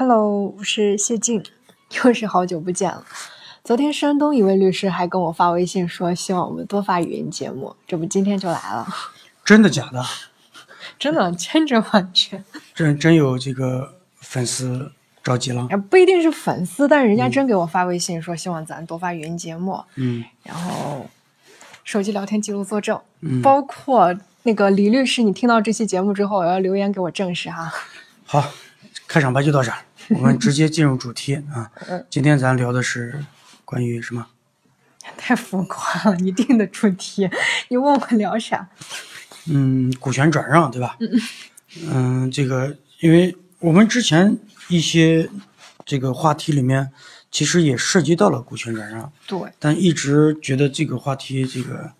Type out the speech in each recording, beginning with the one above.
Hello，我是谢静，又是好久不见了。昨天山东一位律师还跟我发微信说，希望我们多发语音节目，这不今天就来了。真的假的？真的，千真万确。真真有这个粉丝着急了？不一定是粉丝，但是人家真给我发微信说，希望咱多发语音节目。嗯，然后手机聊天记录作证，嗯包括那个李律师，你听到这期节目之后，要留言给我证实哈。好，开场白就到这儿，我们直接进入主题啊。今天咱聊的是关于什么？太浮夸了，你定的主题，你问我聊啥？嗯，股权转让，对吧？嗯这个，因为我们之前一些这个话题里面，其实也涉及到了股权转让，对，但一直觉得这个话题这个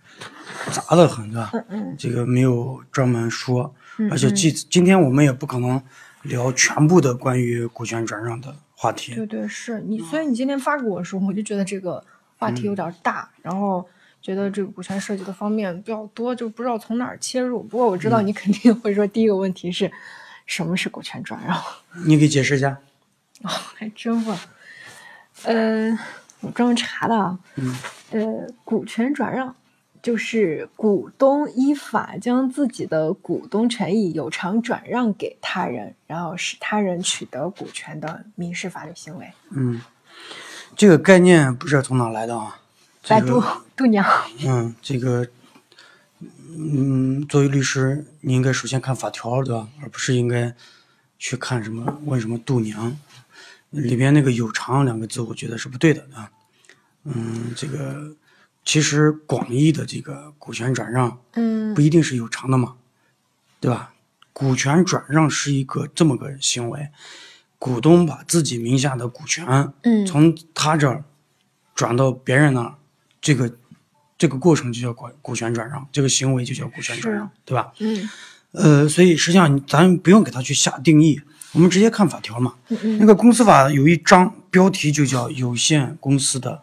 杂得很，对吧？嗯嗯这个没有专门说，嗯而且今今天我们也不可能聊全部的关于股权转让的话题。对对，是你，所以你今天发给我的时候，我就觉得这个话题有点大，然后觉得这个股权涉及的方面比较多，就不知道从哪儿切入。不过我知道你肯定会说，第一个问题是什么是股权转让？你给解释一下。哦，还真问。呃，我专门查的啊。嗯。呃，股权转让就是股东依法将自己的股东权益有偿转让给他人，然后使他人取得股权的民事法律行为。嗯，这个概念不知道从哪来的啊？百度这个，度娘。嗯，这个，嗯，作为律师，你应该首先看法条，对吧？而不是应该去看什么问什么度娘，里边那个有偿两个字，我觉得是不对的啊。嗯，这个其实广义的这个股权转让嗯不一定是有偿的嘛，对吧？股权转让是一个这么个行为，股东把自己名下的股权嗯从他这儿转到别人那儿，这个这个过程就叫股股权转让，这个行为就叫股权转让，对吧？嗯呃，所以实际上咱不用给他去下定义，我们直接看法条嘛。嗯那个公司法有一章标题就叫有限公司的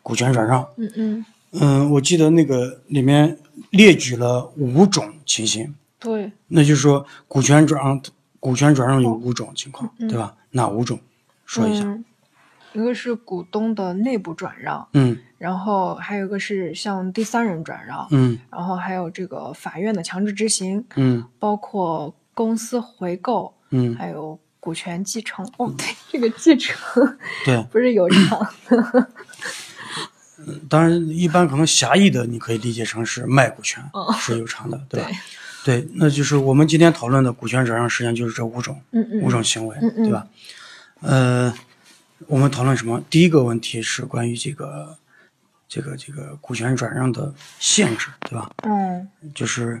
股权转让。嗯嗯，嗯，我记得那个里面列举了五种情形，对，那就是说股权转让，股权转让有五种情况，对吧？哪五种？说一下。嗯一个是股东的内部转让，嗯然后还有一个是向第三人转让，嗯然后还有这个法院的强制执行，嗯包括公司回购，嗯，还有股权继承。哦，对，这个继承对。不是有偿的。当然，一般可能狭义的，你可以理解成是卖股权哦是有偿的，对吧对？对，那就是我们今天讨论的股权转让，实际上就是这五种嗯嗯五种行为，嗯嗯对吧？呃，我们讨论什么？第一个问题是关于这个这个这个股权转让的限制，对吧？嗯，就是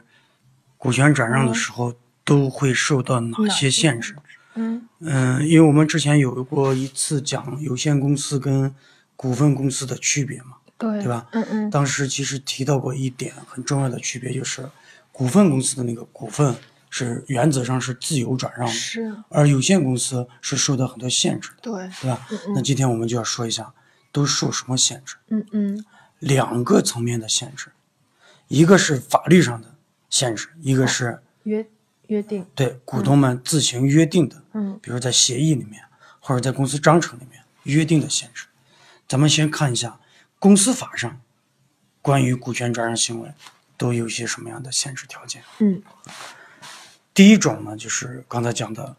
股权转让的时候都会受到哪些限制？嗯嗯，因为我们之前有过一次讲有限公司跟股份公司的区别嘛，对，对吧？嗯嗯当时其实提到过一点很重要的区别，就是股份公司的那个股份是原则上是自由转让的，是，而有限公司是受到很多限制的，对，对吧？那今天我们就要说一下，都受什么限制？嗯嗯两个层面的限制，一个是法律上的限制，一个是约约定，对股东们自行约定的，嗯比如在协议里面或者在公司章程里面约定的限制。咱们先看一下公司法上关于股权转让行为都有一些什么样的限制条件。嗯第一种呢，就是刚才讲的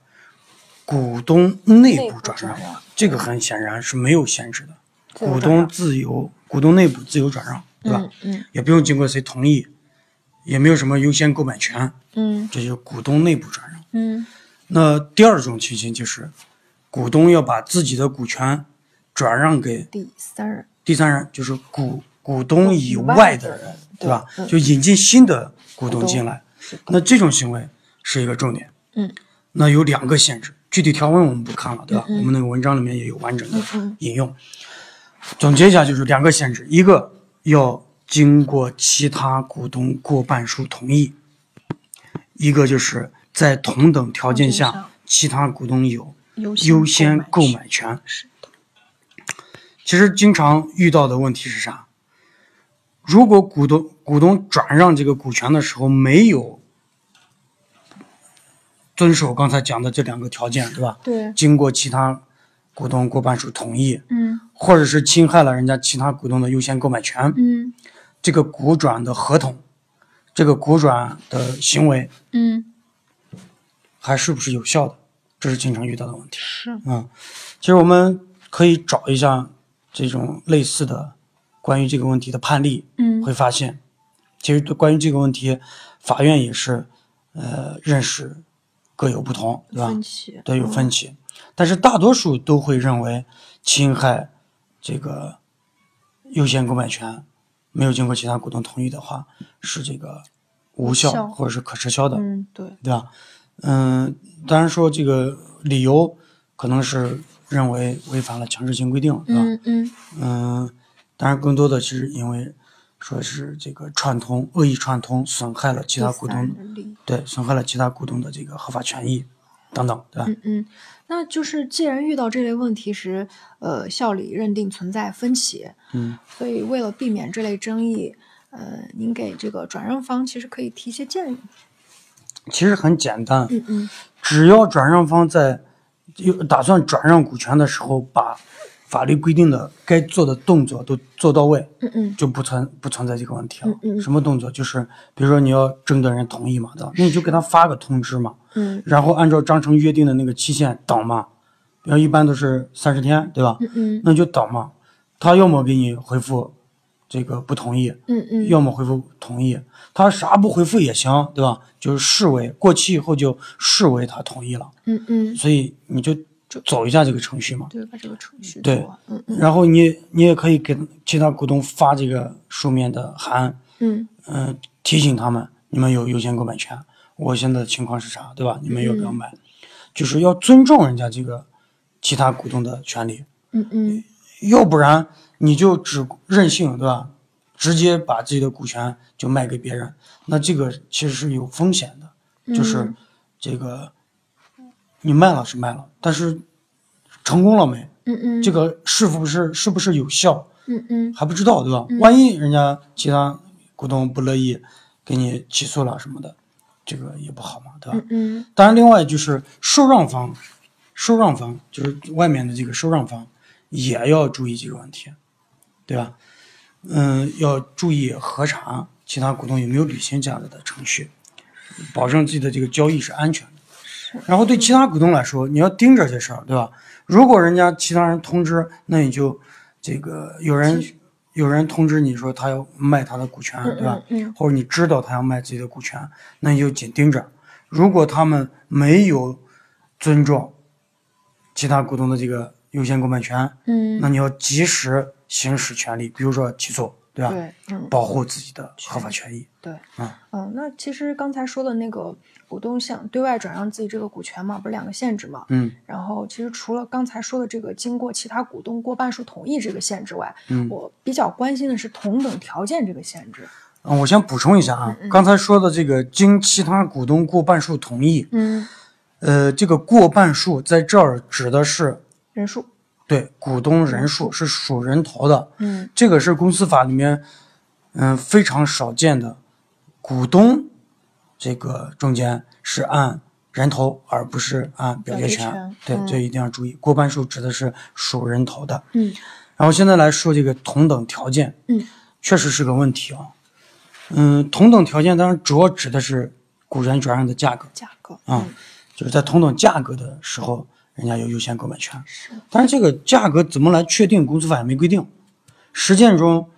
股东内内部部转让，这个很显然是没有限制的，股东自由，股东内部自由转让，对吧？嗯。嗯也不用经过谁同意，也没有什么优先购买权，嗯。这就是股东内部转让。嗯。那第二种情形就是，股东要把自己的股权转让给第三人，第三人，就是股股东以以外外的人，对吧？就引进新的股东进来。那这种行为是一个重点。嗯那有两个限制，具体条文我们不看了，对吧？我们那个文章里面也有完整的嗯引用。总结一下，就是两个限制，一个要经过其他股东过半数同意，一个就是在同等条件下其他股东有优优先购买权。其实经常遇到的问题是啥？如果股东股东转让这个股权的时候没有遵守刚才讲的这两个条件，对吧？对，经过其他股东过半数同意，嗯。或者是侵害了人家其他股东的优先购买权，嗯。这个股转的合同，这个股转的行为嗯，还是不是有效的？这是经常遇到的问题。是，嗯，其实我们可以找一下这种类似的关于这个问题的判例，嗯。会发现，其实关于这个问题，法院也是呃认识各有不同，对吧？分歧，对，有分歧，但是大多数都会认为侵害这个优先购买权没有经过其他股东同意的话，是这个无效无效或者是可撤销的，嗯，对，对吧？嗯，当然说这个理由可能是认为违反了强制性规定，对吧？嗯嗯嗯，当然更多的是因为说是这个串通恶意串通损害了其他股东对损害了其他股东的这个合法权益等等，对吧？嗯嗯，那就是既然遇到这类问题时，呃，效力认定存在分歧，嗯，所以为了避免这类争议，呃，您给这个转让方其实可以提一些建议。其实很简单，嗯嗯只要转让方在有打算转让股权的时候，把法律规定的该做的动作都做到位，嗯嗯就不存不存在这个问题了。嗯嗯什么动作？就是比如说你要征得人同意嘛，对吧？那你就给他发个通知嘛，嗯然后按照章程约定的那个期限等嘛，比如一般都是三十天，对吧？嗯嗯那你就等嘛，他要么给你回复这个不同意，嗯嗯，要么回复同意，他啥不回复也行，对吧？就是视为过期以后就视为他同意了，嗯嗯，所以你就就走一下这个程序嘛。对，把这个程序对。嗯嗯然后你你也可以给其他股东发这个书面的函，嗯嗯、提醒他们你们有优先购买权，我现在的情况是啥，对吧？你们要不要买？就是要尊重人家这个其他股东的权利，嗯嗯要不然你就只任性，对吧？直接把自己的股权就卖给别人，那这个其实是有风险的，就是嗯这个你卖了是卖了，但是成功了没？嗯嗯，这个是不是是不是有效嗯嗯还不知道，对吧？万一人家其他股东不乐意给你起诉了什么的，这个也不好嘛，对吧？嗯嗯当然，另外就是受让方，受让方就是外面的这个受让方也要注意这个问题，对吧？嗯，要注意核查其他股东有没有履行这样的程序，保证自己的这个交易是安全的。然后对其他股东来说，你要盯着这事儿，对吧？如果人家其他人通知，那你就这个有人有人通知你说他要卖他的股权，对吧？嗯或者你知道他要卖自己的股权，那你就紧盯着。如果他们没有尊重其他股东的这个优先购买权，嗯，那你要及时行使权利，比如说起诉，对吧？对，嗯保护自己的合法权益。对，嗯嗯，那其实刚才说的那个股东向对外转让自己这个股权嘛，不是两个限制嘛？嗯然后其实除了刚才说的这个经过其他股东过半数同意这个限制外，嗯我比较关心的是同等条件这个限制。嗯，我先补充一下啊，刚才说的这个经其他股东过半数同意，嗯，呃，这个过半数在这儿指的是人数。对股东人数是数人头的，嗯这个是公司法里面嗯非常少见的，股东这个中间是按人头而不是按表决权，权对，嗯这一定要注意。过半数指的是数人头的。嗯然后现在来说这个同等条件，嗯，确实是个问题啊。嗯，同等条件当然主要指的是股权转让的价格价格。啊、就是在同等价格的时候，人家有优先购买权。是。但是这个价格怎么来确定？公司法也没规定，实践中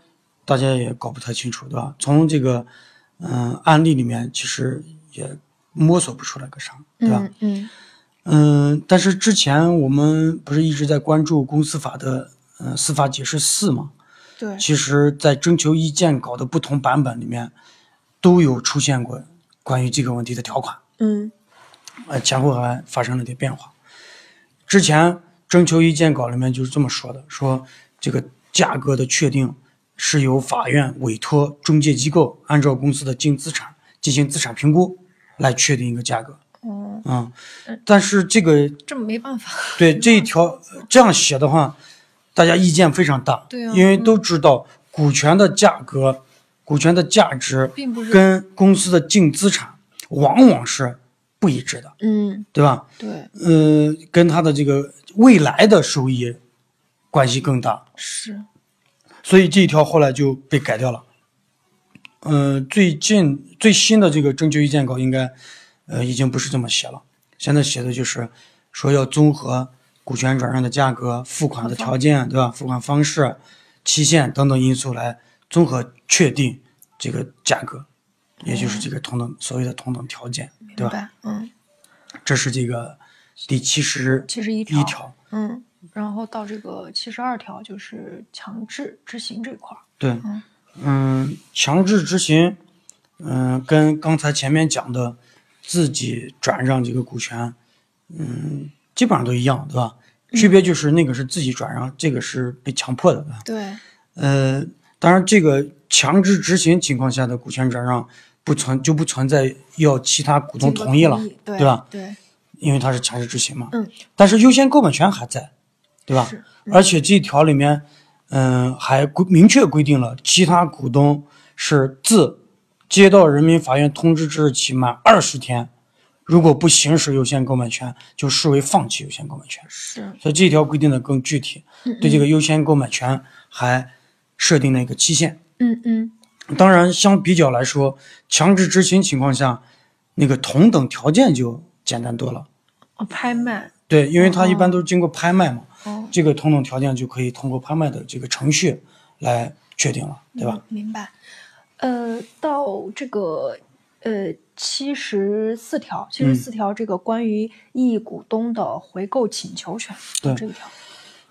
大家也搞不太清楚，对吧？从这个嗯、案例里面，其实也摸索不出来个啥，对吧？嗯嗯嗯，但是之前我们不是一直在关注公司法的呃司法解释四嘛？对。其实，在征求意见稿的不同版本里面，都有出现过关于这个问题的条款。嗯呃，前后还发生了点变化。之前征求意见稿里面就是这么说的：说这个价格的确定是由法院委托中介机构按照公司的净资产进行资产评估来确定一个价格。哦啊。但是这个这没办法。对这一条这样写的话，大家意见非常大。对啊，因为都知道股权的价格、股权的价值，并不是跟公司的净资产往往是不一致的。嗯，对吧？对。呃，跟他的这个未来的收益关系更大。是。所以这一条后来就被改掉了。嗯，最近最新的这个征求意见稿应该，呃，已经不是这么写了。现在写的就是说要综合股权转让的价格、付款的条件，对吧？付款方式、期限等等因素来综合确定这个价格，也就是这个同等所谓的同等条件，对吧？嗯，这是这个第七十七十一条。嗯，然后到这个七十二条就是强制执行这块儿。对。嗯。嗯，强制执行，嗯，跟刚才前面讲的自己转让这个股权，嗯，基本上都一样，对吧？区别就是那个是自己转让，这个是被强迫的，对。呃，当然，这个强制执行情况下的股权转让不存就不存在要其他股东同意了，对吧？对。因为它是强制执行嘛。嗯。但是优先购买权还在，对吧？而且这一条里面。嗯，还规明确规定了，其他股东是自接到人民法院通知之日起满二十天，如果不行使优先购买权，就视为放弃优先购买权。是，所以这条规定的更具体，对这个优先购买权还设定了一个期限。嗯嗯。当然，相比较来说，强制执行情况下，那个同等条件就简单多了。哦，拍卖。对，因为它一般都是经过拍卖嘛。哦，这个同等条件就可以通过拍卖的这个程序来确定了，对吧？明白。呃，到这个呃七十四条，七十四条这个关于异议股东的回购请求权，对这一条，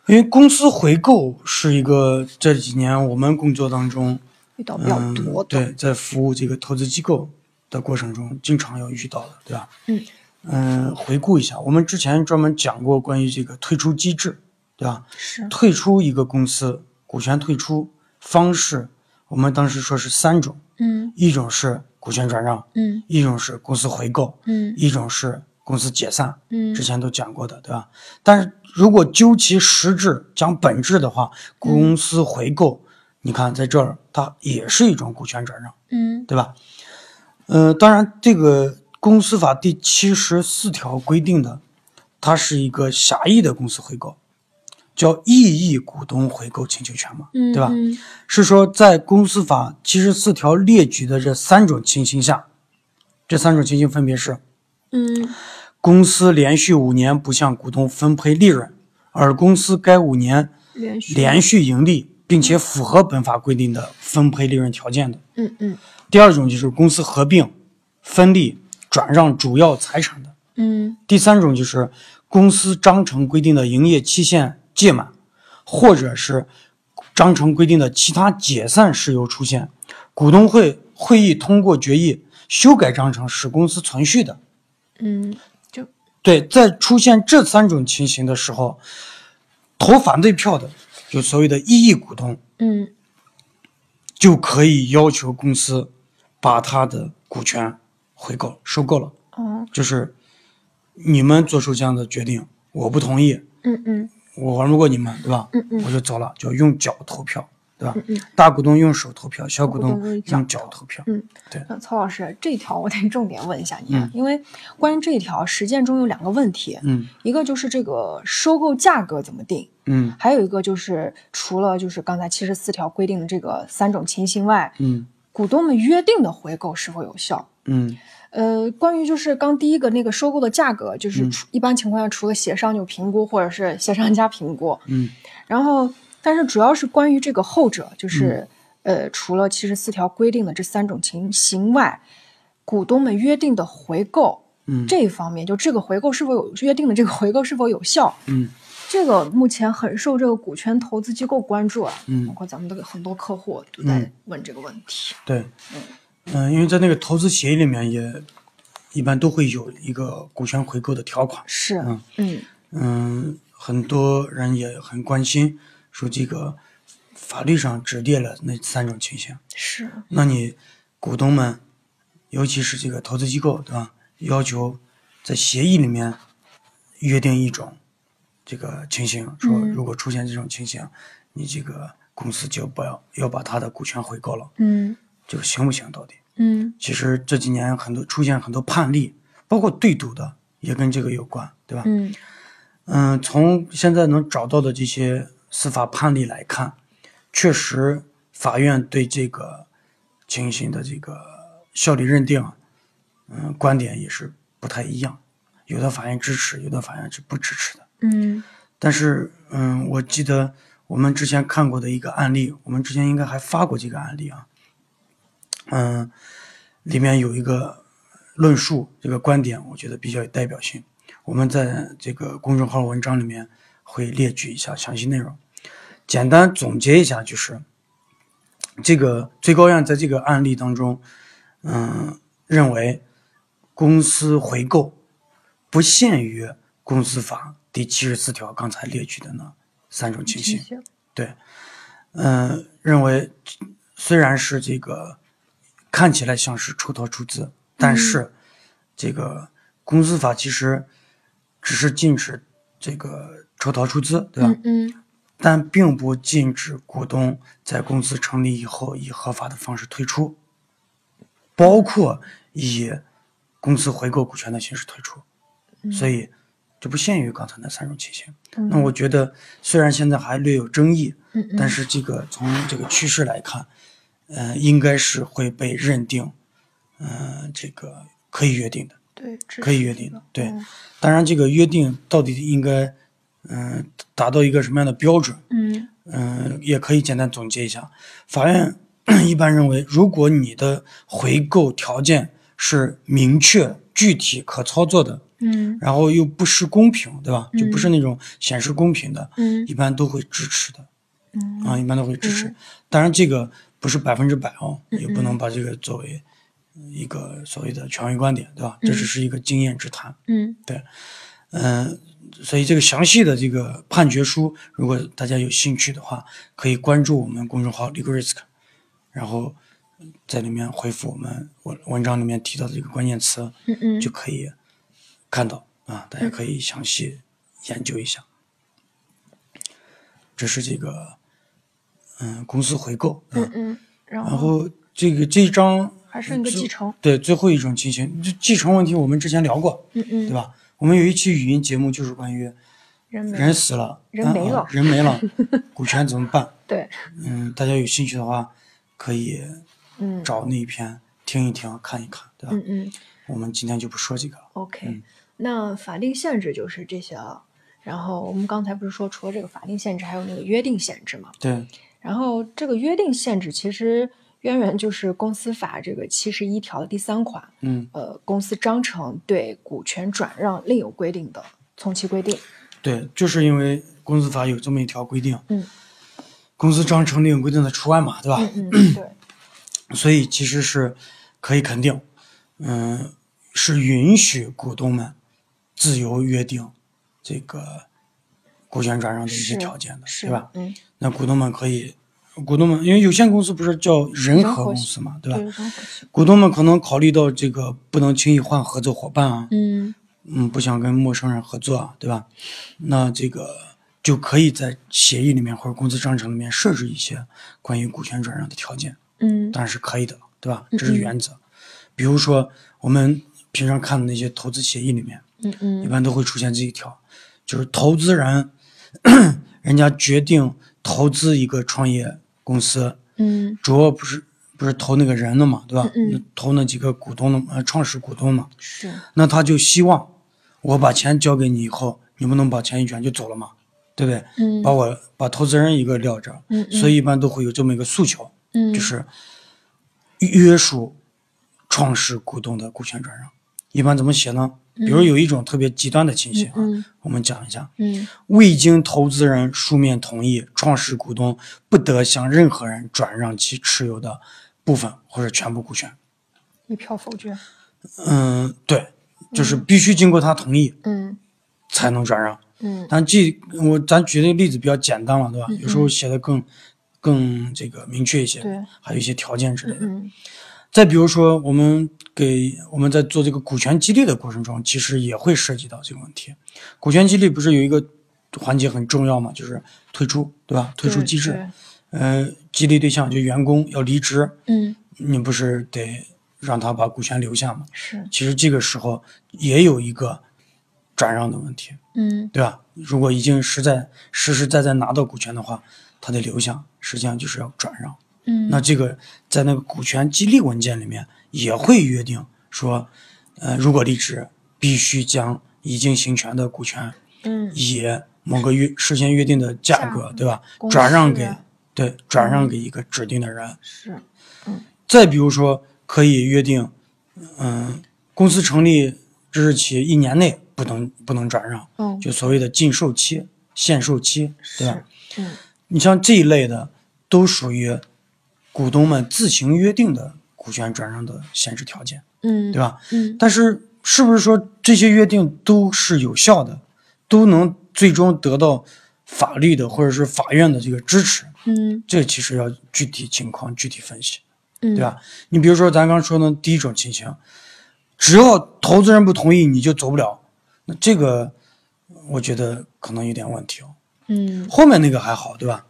因为公司回购是一个这几年我们工作当中遇到比较多的，对，在服务这个投资机构的过程中经常要遇到的，对吧？嗯。嗯，回顾一下，我们之前专门讲过关于这个退出机制，对吧？是退出一个公司股权退出方式，我们当时说是三种，嗯，一种是股权转让，嗯，一种是公司回购，嗯，一种是公司解散，嗯，之前都讲过的，对吧？但是如果究其实质讲本质的话，公司回购，你看在这儿它也是一种股权转让，嗯，对吧？呃，当然这个。公司法第七十四条规定的，它是一个狭义的公司回购，叫异议股东回购请求权嘛，对吧？是说在公司法七十四条列举的这三种情形下，这三种情形分别是：嗯，公司连续五年不向股东分配利润，而公司该五年连续连续盈利，并且符合本法规定的分配利润条件的。嗯嗯。第二种就是公司合并、分立。转让主要财产的，嗯，第三种就是公司章程规定的营业期限届满，或者是章程规定的其他解散事由出现，股东会会议通过决议修改章程使公司存续的，嗯，就对，在出现这三种情形的时候，投反对票的，就所谓的异议股东，嗯，就可以要求公司把他的股权。回购收购了，哦，就是你们做出这样的决定，我不同意，嗯嗯，我玩不过你们，对吧？嗯嗯，我就走了，就用脚投票，对吧？嗯嗯，大股东用手投票，小股东用脚投票，嗯，对。那曹老师，这条我得重点问一下你，因为关于这一条实践中有两个问题，嗯，一个就是这个收购价格怎么定，嗯，还有一个就是除了就是刚才七十四条规定的这个三种情形外，嗯，股东们约定的回购是否有效？嗯。呃，关于就是刚第一个那个收购的价格，就是一般情况下除了协商就评估，或者是协商加评估。嗯，然后但是主要是关于这个后者，就是呃，除了七十四条规定的这三种情形外，股东们约定的回购，嗯，这一方面就这个回购是否有约定的这个回购是否有效？嗯，这个目前很受这个股权投资机构关注啊，嗯，包括咱们的很多客户都在问这个问题。对，嗯。嗯，因为在那个投资协议里面也一般都会有一个股权回购的条款。是，嗯嗯嗯，很多人也很关心，说这个法律上只列了那三种情形。是，那你股东们，尤其是这个投资机构，对吧？要求在协议里面约定一种这个情形，说嗯如果出现这种情形，你这个公司就不要要把他的股权回购了，嗯这个行不行？到底？嗯其实这几年很多出现很多判例，包括对赌的也跟这个有关，对吧？嗯嗯，从现在能找到的这些司法判例来看，确实法院对这个情形的这个效力认定啊，嗯，观点也是不太一样，有的法院支持，有的法院是不支持的。嗯但是，嗯，我记得我们之前看过的一个案例，我们之前应该还发过这个案例啊，嗯，里面有一个论述，这个观点我觉得比较有代表性。我们在这个公众号文章里面会列举一下详细内容，简单总结一下，就是这个最高院在这个案例当中，嗯，认为公司回购不限于公司法第七十四条刚才列举的那三种情形。对，嗯、认为虽然是这个看起来像是抽逃出资，但是这个公司法其实只是禁止这个抽逃出资，对吧？嗯嗯但并不禁止股东在公司成立以后以合法的方式退出，包括以公司回购股权的形式退出，所以就不限于刚才那三种情形。那我觉得虽然现在还略有争议，但是这个从这个趋势来看，呃，应该是会被认定，呃，这个可以约定的。对，可以约定的，对嗯。当然，这个约定到底应该，嗯、达到一个什么样的标准，嗯嗯、也可以简单总结一下。法院 一般认为，如果你的回购条件是明确、具体、可操作的，嗯然后又不失公平，对吧？就不是那种显示公平的，嗯一般都会支持的。嗯啊，一般都会支持。当然，这个不是百分之百哦，嗯也不能把这个作为一个所谓的权威观点，对吧？这只是一个经验之谈。嗯对嗯、所以这个详细的这个判决书，如果大家有兴趣的话，可以关注我们公众号 Legal Risk，然后在里面回复我们文文章里面提到的这个关键词，嗯嗯就可以看到啊，大家可以详细研究一下。这是这个嗯公司回购，嗯嗯，然然后这个这一章还剩一个继承，对最后一种情形，这继承问题我们之前聊过，嗯嗯，对吧？我们有一期语音节目就是关于人人死了，啊人没了啊人没了，股权怎么办？对，嗯，大家有兴趣的话，可以嗯找那一篇听一听、看一看，对吧？嗯嗯我们今天就不说这个了。，OK，嗯那法定限制就是这些了。然后我们刚才不是说，除了这个法定限制，还有那个约定限制嘛？对，然后这个约定限制其实渊源就是公司法这个七十一条的第三款，嗯，呃，公司章程对股权转让另有规定的从其规定。对，就是因为公司法有这么一条规定，嗯，公司章程另有规定的除外嘛，对吧？嗯嗯，对，所以其实是可以肯定，嗯，是允许股东们自由约定这个股权转让的一些条件的，是对吧？嗯，那股东们可以，股东们因为有限公司不是叫人人和和公司嘛，对吧？股东们可能考虑到这个不能轻易换合作伙伴啊，嗯嗯，不想跟陌生人合作啊，对吧？那这个就可以在协议里面或者公司章程里面设置一些关于股权转让的条件，嗯当然是可以的，对吧？嗯这是原则。比如说我们平常看的那些投资协议里面，嗯嗯一般都会出现这一条，就是投资人 人家决定投资一个创业公司，嗯主要不是不是投那个人的嘛，对吧？嗯嗯投那几个股东的呃创始股东嘛，是，那他就希望我把钱交给你以后，你不能把钱一卷就走了嘛，对不对？嗯把我把投资人一个撂这，嗯嗯所以一般都会有这么一个诉求，嗯就是约束创始股东的股权转让。一般怎么写呢？比如有一种特别极端的情形啊，嗯我们讲一下：嗯未经投资人书面同意，创始股东不得向任何人转让其持有的部分或者全部股权。一票否决。嗯，对，就是必须经过他同意嗯才能转让。嗯但这我咱举的例子比较简单了，对吧？嗯有时候写的更更这个明确一些，对，还有一些条件之类的。嗯再比如说，我们给我们在做这个股权激励的过程中，其实也会涉及到这个问题。股权激励不是有一个环节很重要嘛？就是退出，对吧？退出机制。对呃，激励对象就员工要离职，嗯，你不是得让他把股权留下吗？是，其实这个时候也有一个转让的问题，嗯对吧？如果已经实在实实在在拿到股权的话，他得留下，实际上就是要转让。嗯，那这个在那个股权激励文件里面也会约定说，呃，如果离职，必须将已经行权的股权嗯以某个约事先约定的价格对吧？转让给对转让给一个指定的人。是，嗯再比如说，可以约定，嗯、公司成立之日起一年内不能不能转让，嗯就所谓的禁售期、限售期，对吧？嗯你像这一类的，都属于股东们自行约定的股权转让的限制条件，嗯，对吧？嗯但是，是不是说这些约定都是有效的，都能最终得到法律的或者是法院的这个支持？嗯这其实要具体情况具体分析。嗯，对吧？你比如说咱刚说的第一种情形，只要投资人不同意，你就走不了，那这个我觉得可能有点问题哦。嗯后面那个还好，对吧？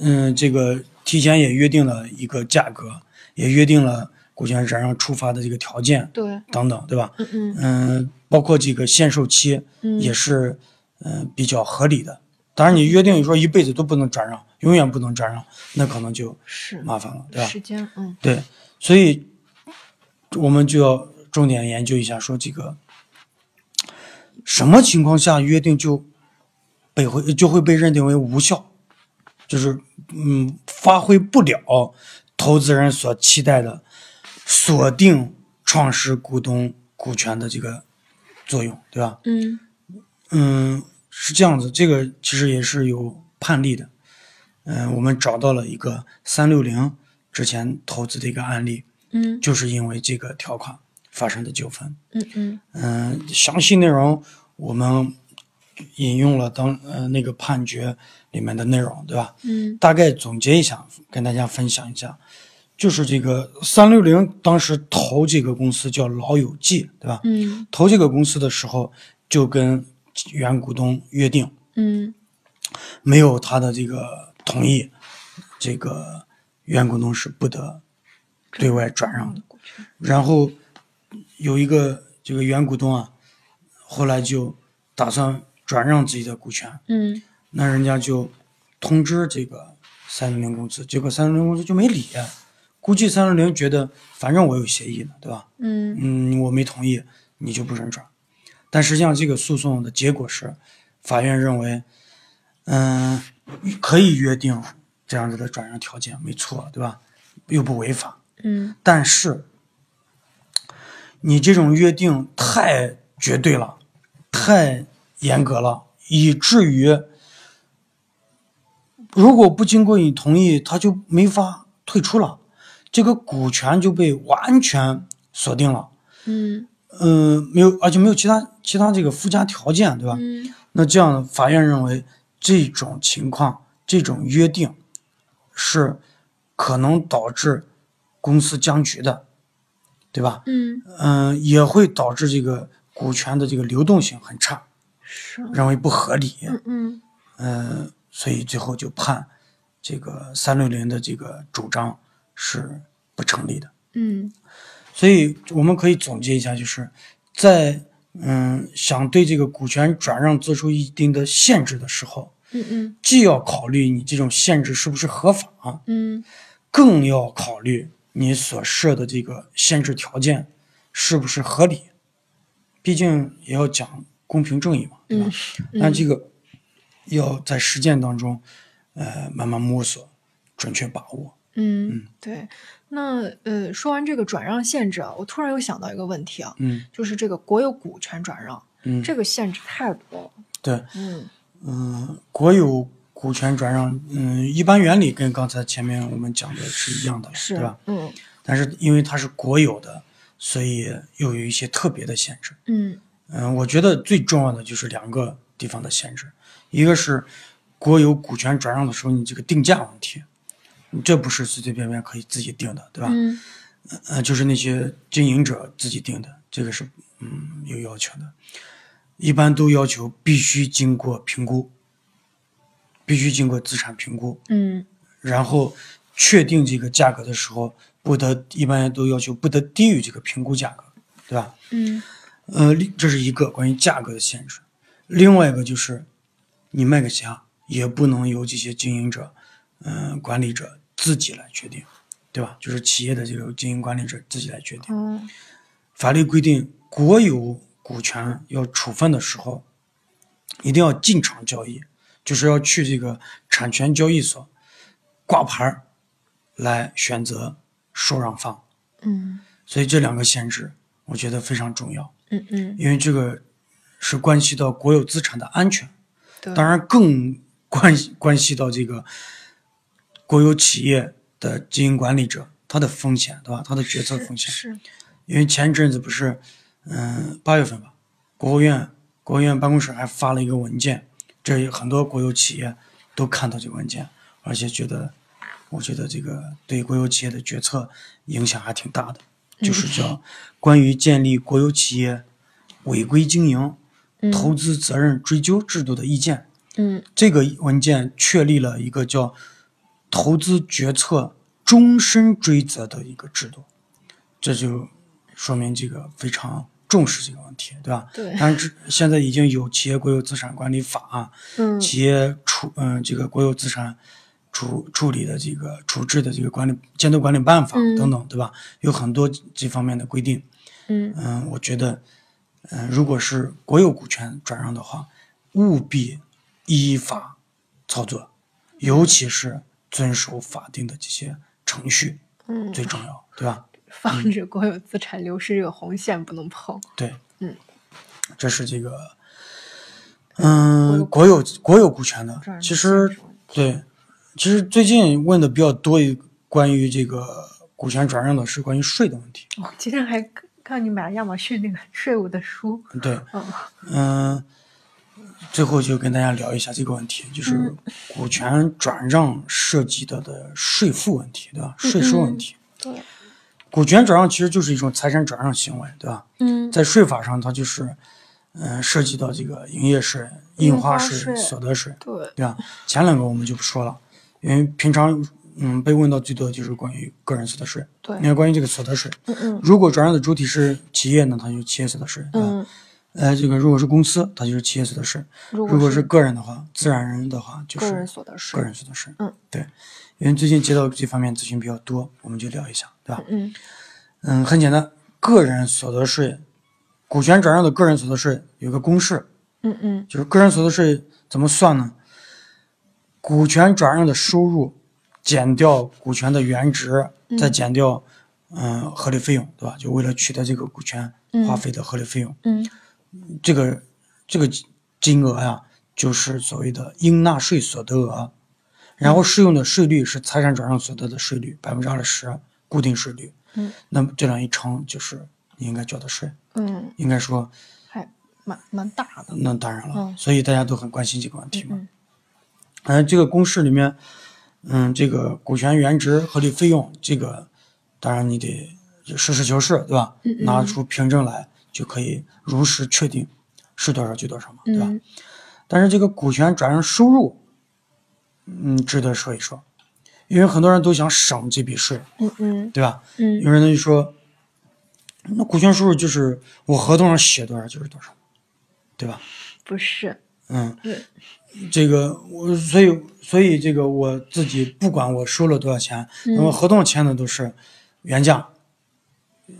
嗯，这个提前也约定了一个价格，也约定了股权转让触发的这个条件对，等等，对吧？嗯嗯嗯，包括这个限售期嗯也是嗯比较合理的。当然，你约定说一辈子都不能转让，永远不能转让，那可能就是麻烦了，对吧？时间，嗯对，所以我们就要重点研究一下，说这个什么情况下约定就被会就会被认定为无效，就是嗯发挥不了投资人所期待的锁定创始股东股权的这个作用，对吧？嗯嗯，是这样子，这个其实也是有判例的。嗯、我们找到了一个三六零之前投资的一个案例，嗯就是因为这个条款发生的纠纷。嗯嗯嗯、详细内容我们引用了当呃那个判决里面的内容，对吧？嗯大概总结一下，跟大家分享一下，就是这个三六零当时投这个公司叫老友记，对吧？嗯投这个公司的时候，就跟原股东约定，嗯没有他的这个同意，这个原股东是不得对外转让的。然后有一个这个原股东啊，后来就打算转让自己的股权，嗯那人家就通知这个三六零公司，结果三六零公司就没理，估计三六零觉得反正我有协议呢，对吧？嗯嗯，我没同意，你就不准转。但实际上，这个诉讼的结果是，法院认为，嗯、可以约定这样子的转让条件，没错，对吧？又不违法。嗯但是，你这种约定太绝对了，太严格了，以至于如果不经过你同意，他就没法退出了，这个股权就被完全锁定了。嗯嗯，没有，而且没有其他其他这个附加条件，对吧？嗯那这样，法院认为这种情况，这种约定是可能导致公司僵局的，对吧？嗯嗯，也会导致这个股权的这个流动性很差，是，认为不合理。嗯嗯嗯，所以最后就判这个三六零的这个主张是不成立的。嗯所以我们可以总结一下，就是在嗯想对这个股权转让做出一定的限制的时候，嗯嗯既要考虑你这种限制是不是合法，嗯更要考虑你所设的这个限制条件是不是合理。毕竟也要讲公平正义嘛，对吧？那这个要在实践当中，呃，慢慢摸索，准确把握。嗯，对。那呃，说完这个转让限制啊，我突然又想到一个问题啊，嗯就是这个国有股权转让，嗯，这个限制太多了。对，嗯嗯，国有股权转让，嗯，一般原理跟刚才前面我们讲的是一样的，是吧？嗯但是因为它是国有的，所以又有一些特别的限制。嗯嗯，我觉得最重要的就是两个地方的限制，一个是国有股权转让的时候，你这个定价问题，你这不是随随便便可以自己定的，对吧？嗯呃，就是那些经营者自己定的，这个是嗯有要求的，一般都要求必须经过评估，必须经过资产评估，嗯然后确定这个价格的时候，不得一般都要求不得低于这个评估价格，对吧？嗯呃，这是一个关于价格的限制。另外一个就是，你卖给谁啊，也不能由这些经营者、嗯、管理者自己来决定，对吧？就是企业的这个经营管理者自己来决定。嗯法律规定，国有股权要处分的时候，一定要进场交易，就是要去这个产权交易所挂牌儿来选择受让方。嗯所以这两个限制，我觉得非常重要。嗯嗯，因为这个是关系到国有资产的安全，当然更关关系到这个国有企业的经营管理者他的风险，对吧？他的决策风险。是因为前一阵子不是，嗯，八月份吧，国务院国务院办公室还发了一个文件，这有很多国有企业都看到这个文件，而且觉得，我觉得这个对国有企业的决策影响还挺大的，就是叫关于建立国有企业违规经营、投资责任追究制度的意见。嗯这个文件确立了一个叫投资决策终身追责的一个制度，这就说明这个非常重视这个问题，对吧？对但是这现在已经有企业国有资产管理法、嗯企业处嗯、这个国有资产处处理的这个处置的这个管理监督管理办法嗯等等，对吧？有很多这方面的规定。嗯嗯，我觉得，嗯，如果是国有股权转让的话，务必依法操作，尤其是遵守法定的这些程序嗯，最重要，对吧？防止国有资产流失这个红线不能碰。对，嗯，这是这个，嗯，国有国有股权的，其实对，其实最近问的比较多一关于这个股权转让的是关于税的问题，我，今天还看看你买了亚马逊那个 税务的书。对，嗯嗯，最后就跟大家聊一下这个问题，就是嗯股权转让涉及到的税负问题，对吧？税收问题。对，股权转让其实就是一种财产转让行为，对吧？嗯在税法上，它就是，嗯、涉及到这个营业税、印花税、所得税，对，对吧？前两个我们就不说了，因为平常嗯被问到最多的就是关于个人所得税，对因为关于这个所得税，嗯嗯如果转让的主体是企业呢，它就企业所得税？嗯，呃，这个如果是公司，它就是企业所得税；如如果是是个人的话，自然人的话就是个人所得税个人所得税。嗯，对，因为最近接到这方面咨询比较多，我们就聊一下，对吧？嗯嗯，很简单，个人所得税，股权转让的个人所得税有个公式，嗯嗯就是个人所得税怎么算呢？股权转让的收入减掉股权的原值，再减掉嗯、合理费用，对吧？就为了取得这个股权花费的合理费用。嗯这个这个金额呀，就是所谓的应纳税所得额，然后适用的税率是财产转让所得的税率百分之二十固定税率。嗯，那么这样一乘就是你应该交的税，嗯，应该说还蛮蛮大的。那当然了，嗯所以大家都很关心这个问题嘛。嗯嗯、这个公式里面，嗯，这个股权原值、合理费用，这个当然你得实事求是，对吧？拿出凭证来就可以如实确定是多少就多少嘛，对吧？嗯但是这个股权转让收入，嗯，值得说一说，因为很多人都想省这笔税，嗯嗯对吧？嗯有人呢就说，那股权收入就是我合同上写多少就是多少，对吧？不是，嗯，对，这个我所以所以这个我自己不管我收了多少钱，那么合同签的都是原价。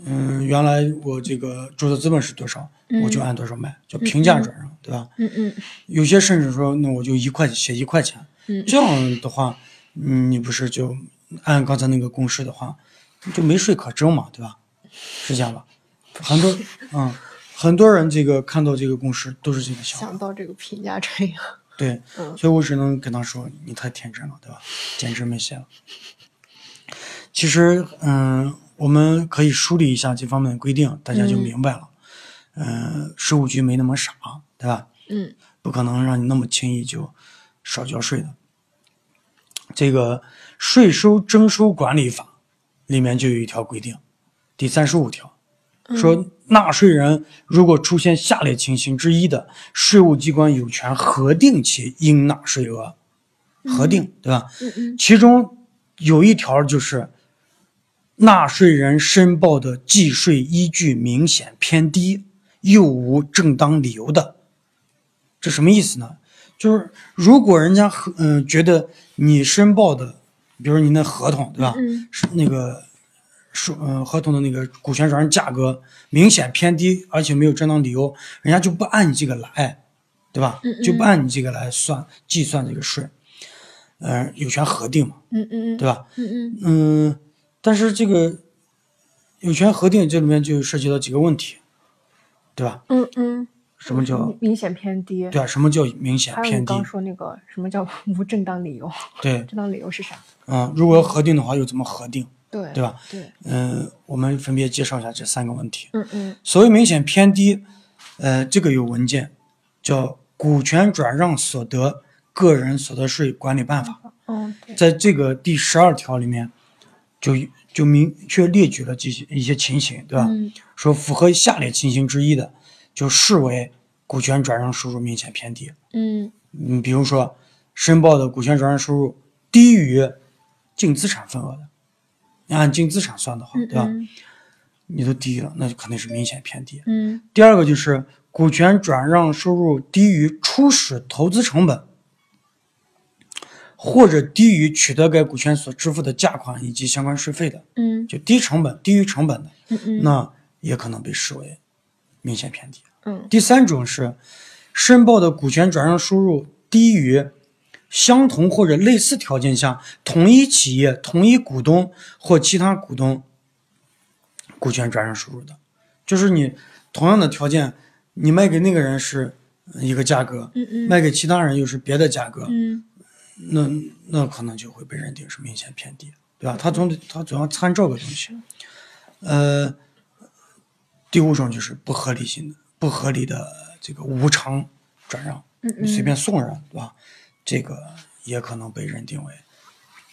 嗯，原来我这个注册资本是多少，我就按多少卖，叫平价转让，对吧？嗯嗯有些甚至说，那我就一块写一块钱，嗯这样的话，嗯，你不是就按刚才那个公式的话，就没税可征嘛，对吧？是这样吧？很多，嗯，很多人这个看到这个公式都是这个想法，想到这个评价这样。对，嗯所以我只能跟他说，你太天真了，对吧？简直没戏了。其实，嗯，我们可以梳理一下这方面的规定，大家就嗯明白了。嗯，税务局没那么傻，对吧？嗯不可能让你那么轻易就少交税的。这个税收征收管理法里面就有一条规定，第三十五条说，纳税人如果出现下列情形之一的，税务机关有权核定其应纳税额，核定，对吧？嗯嗯其中有一条就是，纳税人申报的计税依据明显偏低，又无正当理由的，这什么意思呢？就是如果人家合嗯、觉得你申报的，比如你那合同对吧，嗯是那个说嗯、合同的那个股权转让价格明显偏低，而且没有正当理由，人家就不按你这个来，对吧？嗯嗯就不按你这个来算计算这个税，呃，有权核定嘛，嗯嗯对吧？嗯嗯嗯，但是这个有权核定这里面就涉及到几个问题，对吧？嗯嗯，什么叫明显偏低？对啊？什么叫明显偏低刚？说那个什么叫无正当理由？对，正当理由是啥？嗯，如果要核定的话，又怎么核定？对对吧？对，嗯，我们分别介绍一下这三个问题。嗯嗯所谓明显偏低，呃，这个有文件叫《股权转让所得个人所得税管理办法》。嗯对，在这个第十二条里面，就就明确列举了这些一些情形，对吧？嗯说符合下列情形之一的，就视为股权转让收入明显偏低。嗯嗯，比如说申报的股权转让收入低于净资产份额的，你按净资产算的话，嗯对吧？嗯你都低了，那就肯定是明显偏低。嗯第二个就是股权转让收入低于初始投资成本，或者低于取得该股权所支付的价款以及相关税费的，嗯。就低成本、低于成本的，嗯嗯。那也可能被视为明显偏低。嗯。第三种是申报的股权转让收入低于相同或者类似条件下同一企业、同一股东或其他股东股权转让收入的，就是你同样的条件，你卖给那个人是一个价格，嗯嗯。卖给其他人又是别的价格，嗯那那可能就会被认定是明显偏低，对吧？它总得它总要参照个东西。呃，第五种就是不合理性的、不合理的这个无偿转让，嗯你随便送人，对吧？这个也可能被认定为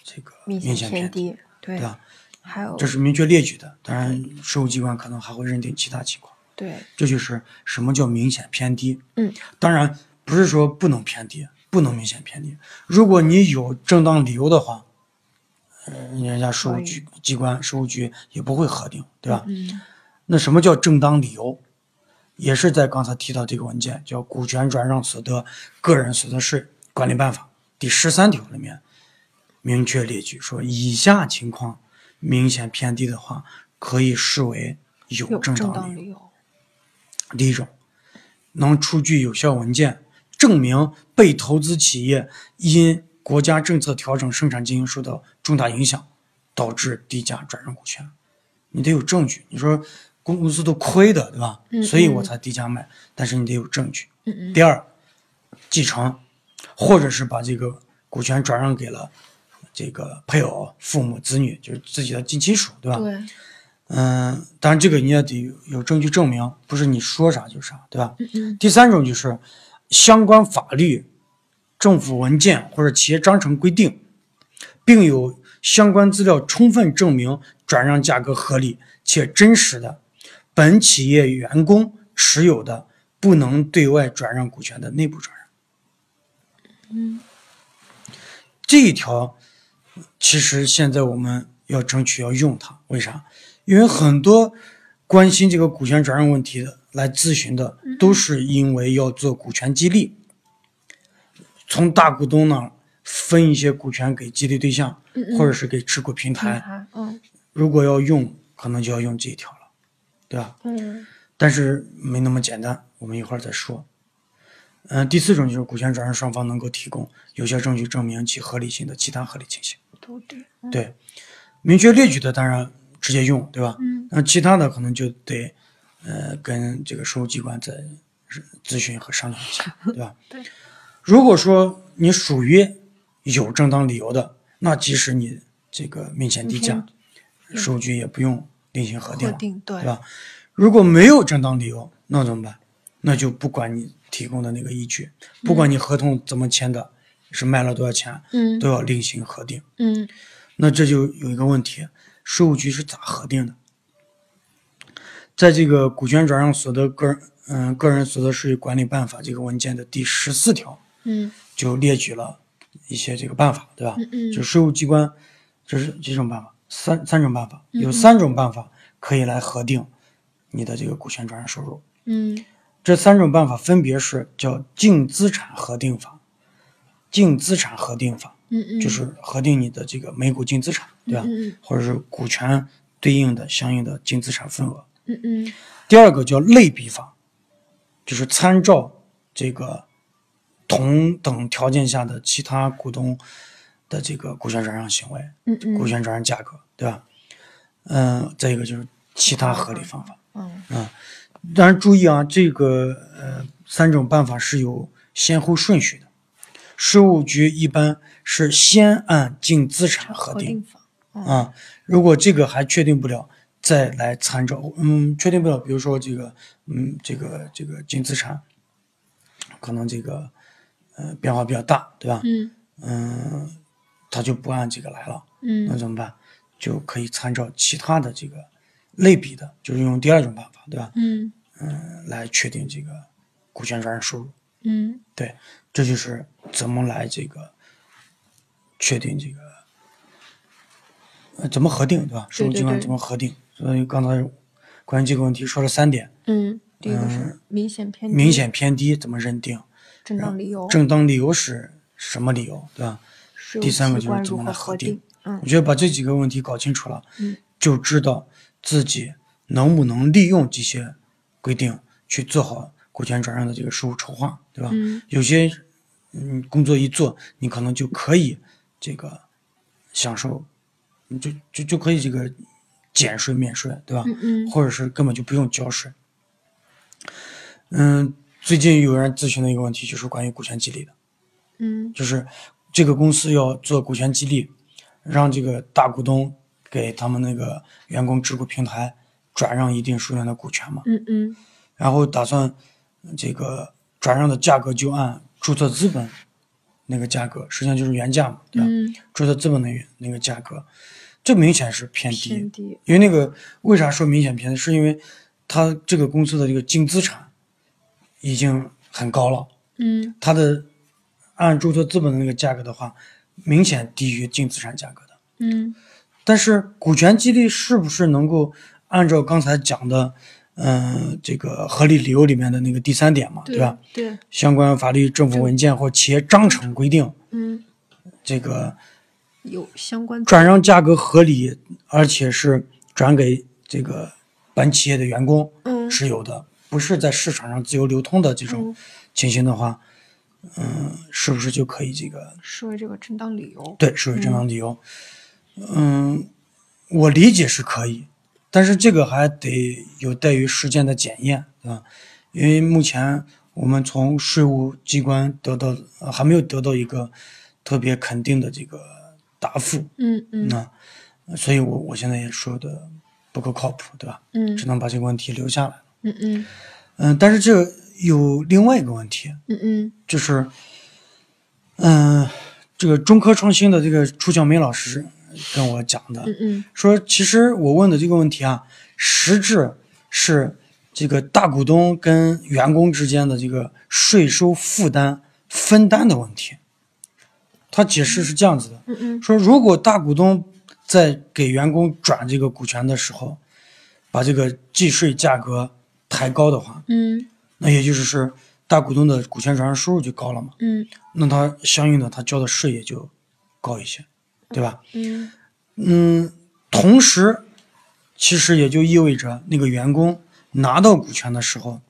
这个明明显显偏低，对对吧？还有这是明确列举的，当然税务机关可能还会认定其他情况。对，这就是什么叫明显偏低。嗯，当然不是说不能偏低，不能明显偏低。如果你有正当理由的话，呃，人家税务局机关、税务局也不会核定，对吧？嗯那什么叫正当理由？也是在刚才提到这个文件叫《股权转让所得个人所得税管理办法》第十三条里面明确列举说，以下情况明显偏低的话，可以视为有有正正当理由。当理由，第一种，能出具有效文件证明被投资企业因国家政策调整生产经营受到重大影响，导致低价转让股权，你得有证据。你说公公司都亏的，对吧？嗯所以我才低价卖，但是你得有证据。第二，继承，或者是把这个股权转让给了这个配偶、父母、子女，就是自己的近亲属，对吧？对，嗯，当然这个你也得有有证据证明，不是你说啥就啥，对吧？嗯嗯第三种就是相关法律、政府文件或者企业章程规定，并有相关资料充分证明转让价格合理且真实的，本企业员工持有的不能对外转让股权的内部转让。嗯这一条，其实现在我们要争取要用它，为啥？因为很多关心这个股权转让问题的来咨询的，都是因为要做股权激励，从大股东那儿分一些股权给激励对象，或者是给持股平平台。嗯如果要用，可能就要用这一条了，对吧？嗯但是没那么简单，我们一会儿再说。嗯、第四种就是股权转让双方能够提供有效证据证明其合理性的其他合理情形。都对，嗯对，明确列举的当然直接用，对吧？嗯那其他的可能就得，呃，跟这个税务机关再咨询和商量一下，对吧？对。如果说你属于有正当理由的，那即使你这个明显低价，税务局也不用另行核定了，定对对吧？如果没有正当理由，那怎么办？那就不管你提供的那个依据，不管你合同怎么签的，是卖了多少钱，嗯都要另行核定。嗯那这就有一个问题，税务局是咋核定的？在这个股权转让所得个人嗯个人所得税管理办法这个文件的第十四条嗯就列举了一些这个办法，对吧？嗯嗯就税务机关这是几种办法？三三种办法，嗯有三种办法可以来核定你的这个股权转让收入。嗯这三种办法分别是叫净资产核定法、净资产核定法，嗯嗯，就是核定你的这个每股净资产，对吧？嗯嗯或者是股权对应的相应的净资产份额。嗯嗯第二个叫类比法，就是参照这个同等条件下的其他股东的这个股权转让行为、嗯嗯股权转让价格，对吧？嗯、再一个就是其他合理方法。嗯啊，当然注意啊，这个呃三种办法是有先后顺序的。税务局一般是先按净资产核定啊，如果这个还确定不了，再来参照。嗯，确定不了，比如说这个，嗯，这个这个净资产可能这个呃变化比较大，对吧？嗯嗯，他就不按这个来了。嗯那嗯怎么办？就可以参照其他的这个类比的，就是用第二种办法，对吧？嗯嗯，来确定这个股权转让收入。嗯对，这就是怎么来这个确定这个呃怎么核定，对吧？税务机关对对怎么核定？所以刚才关于这个问题说了三点：嗯，第一个是明显偏低明显偏低怎么认定？正当理由，正当理由是什么理由，对吧？第三个就是怎么来核定？嗯我觉得把这几个问题搞清楚了，嗯就知道自己能不能利用这些规定去做好股权转让的这个税务筹划，对吧？嗯有些嗯工作一做，你可能就可以这个享受，你就就就可以这个减税免税，对吧？嗯嗯或者是根本就不用交税。嗯，最近有人咨询的一个问题就是关于股权激励的。嗯就是这个公司要做股权激励，让这个大股东给他们那个员工持股平台转让一定数量的股权嘛，嗯嗯然后打算这个转让的价格就按注册资本那个价格，实际上就是原价嘛，对吧？嗯，注册资本的原那个价格，这明显是偏低，偏低，因为那个为啥说明显偏低，是因为它这个公司的这个净资产已经很高了。嗯它的按注册资本的那个价格的话，明显低于净资产价格的。嗯但是股权激励是不是能够按照刚才讲的，嗯、这个合理理由里面的那个第三点嘛，对吧？？对，相关法律、政府文件或企业章程规定，嗯，这个有相关转让价格合理，而且是转给这个本企业的员工嗯持有的，不是在市场上自由流通的这种嗯情形的话，嗯、是不是就可以这个视为这个正当理由。对，视为正当理由。嗯，我理解是可以，但是这个还得有待于实践的检验，对吧？因为目前我们从税务机关得到、呃还没有得到一个特别肯定的这个答复，嗯嗯那所以我我现在也说的不够靠谱，对吧？嗯只能把这个问题留下来。嗯嗯嗯，但是这有另外一个问题，嗯嗯就是，嗯、这个中科创新的这个楚小梅老师跟我讲的，嗯嗯说其实我问的这个问题啊，实质是这个大股东跟员工之间的这个税收负担分担的问题。他解释是这样子的，嗯嗯说如果大股东在给员工转这个股权的时候，把这个计税价格抬高的话，嗯那也就是是大股东的股权转让收入就高了嘛，嗯那他相应的他交的税也就高一些，对吧？嗯嗯，同时，其实也就意味着那个员工拿到股权的时候，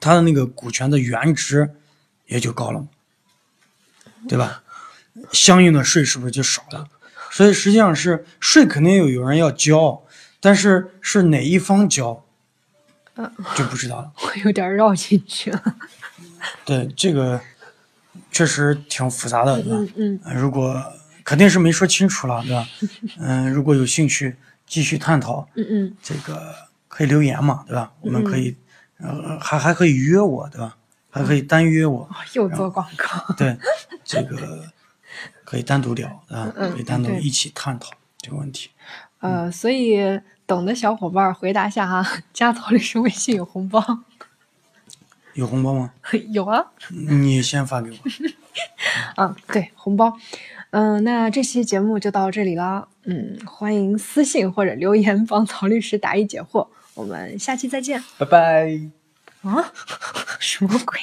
他的那个股权的原值也就高了嘛，对吧？相应的税是不是就少了？所以实际上是税肯定有有人要交，但是是哪一方交，嗯就不知道了。我有点绕进去了。对，这个确实挺复杂的，对吧？嗯嗯呃如果肯定是没说清楚了，对吧？嗯、如果有兴趣继续探讨，嗯嗯这个可以留言嘛，对吧？我们可以，呃，还还可以约我，对吧？还可以单约我，又做广告。对，这个可以单独聊，啊，嗯可以单独一起探讨这个问题。呃，所以懂的小伙伴回答下哈，加曹律师微信有红包？有红包吗？有啊。你先发给我。啊，对，红包。嗯，那这期节目就到这里啦。嗯，欢迎私信或者留言帮曹律师答疑解惑。我们下期再见，拜拜。啊，什么鬼？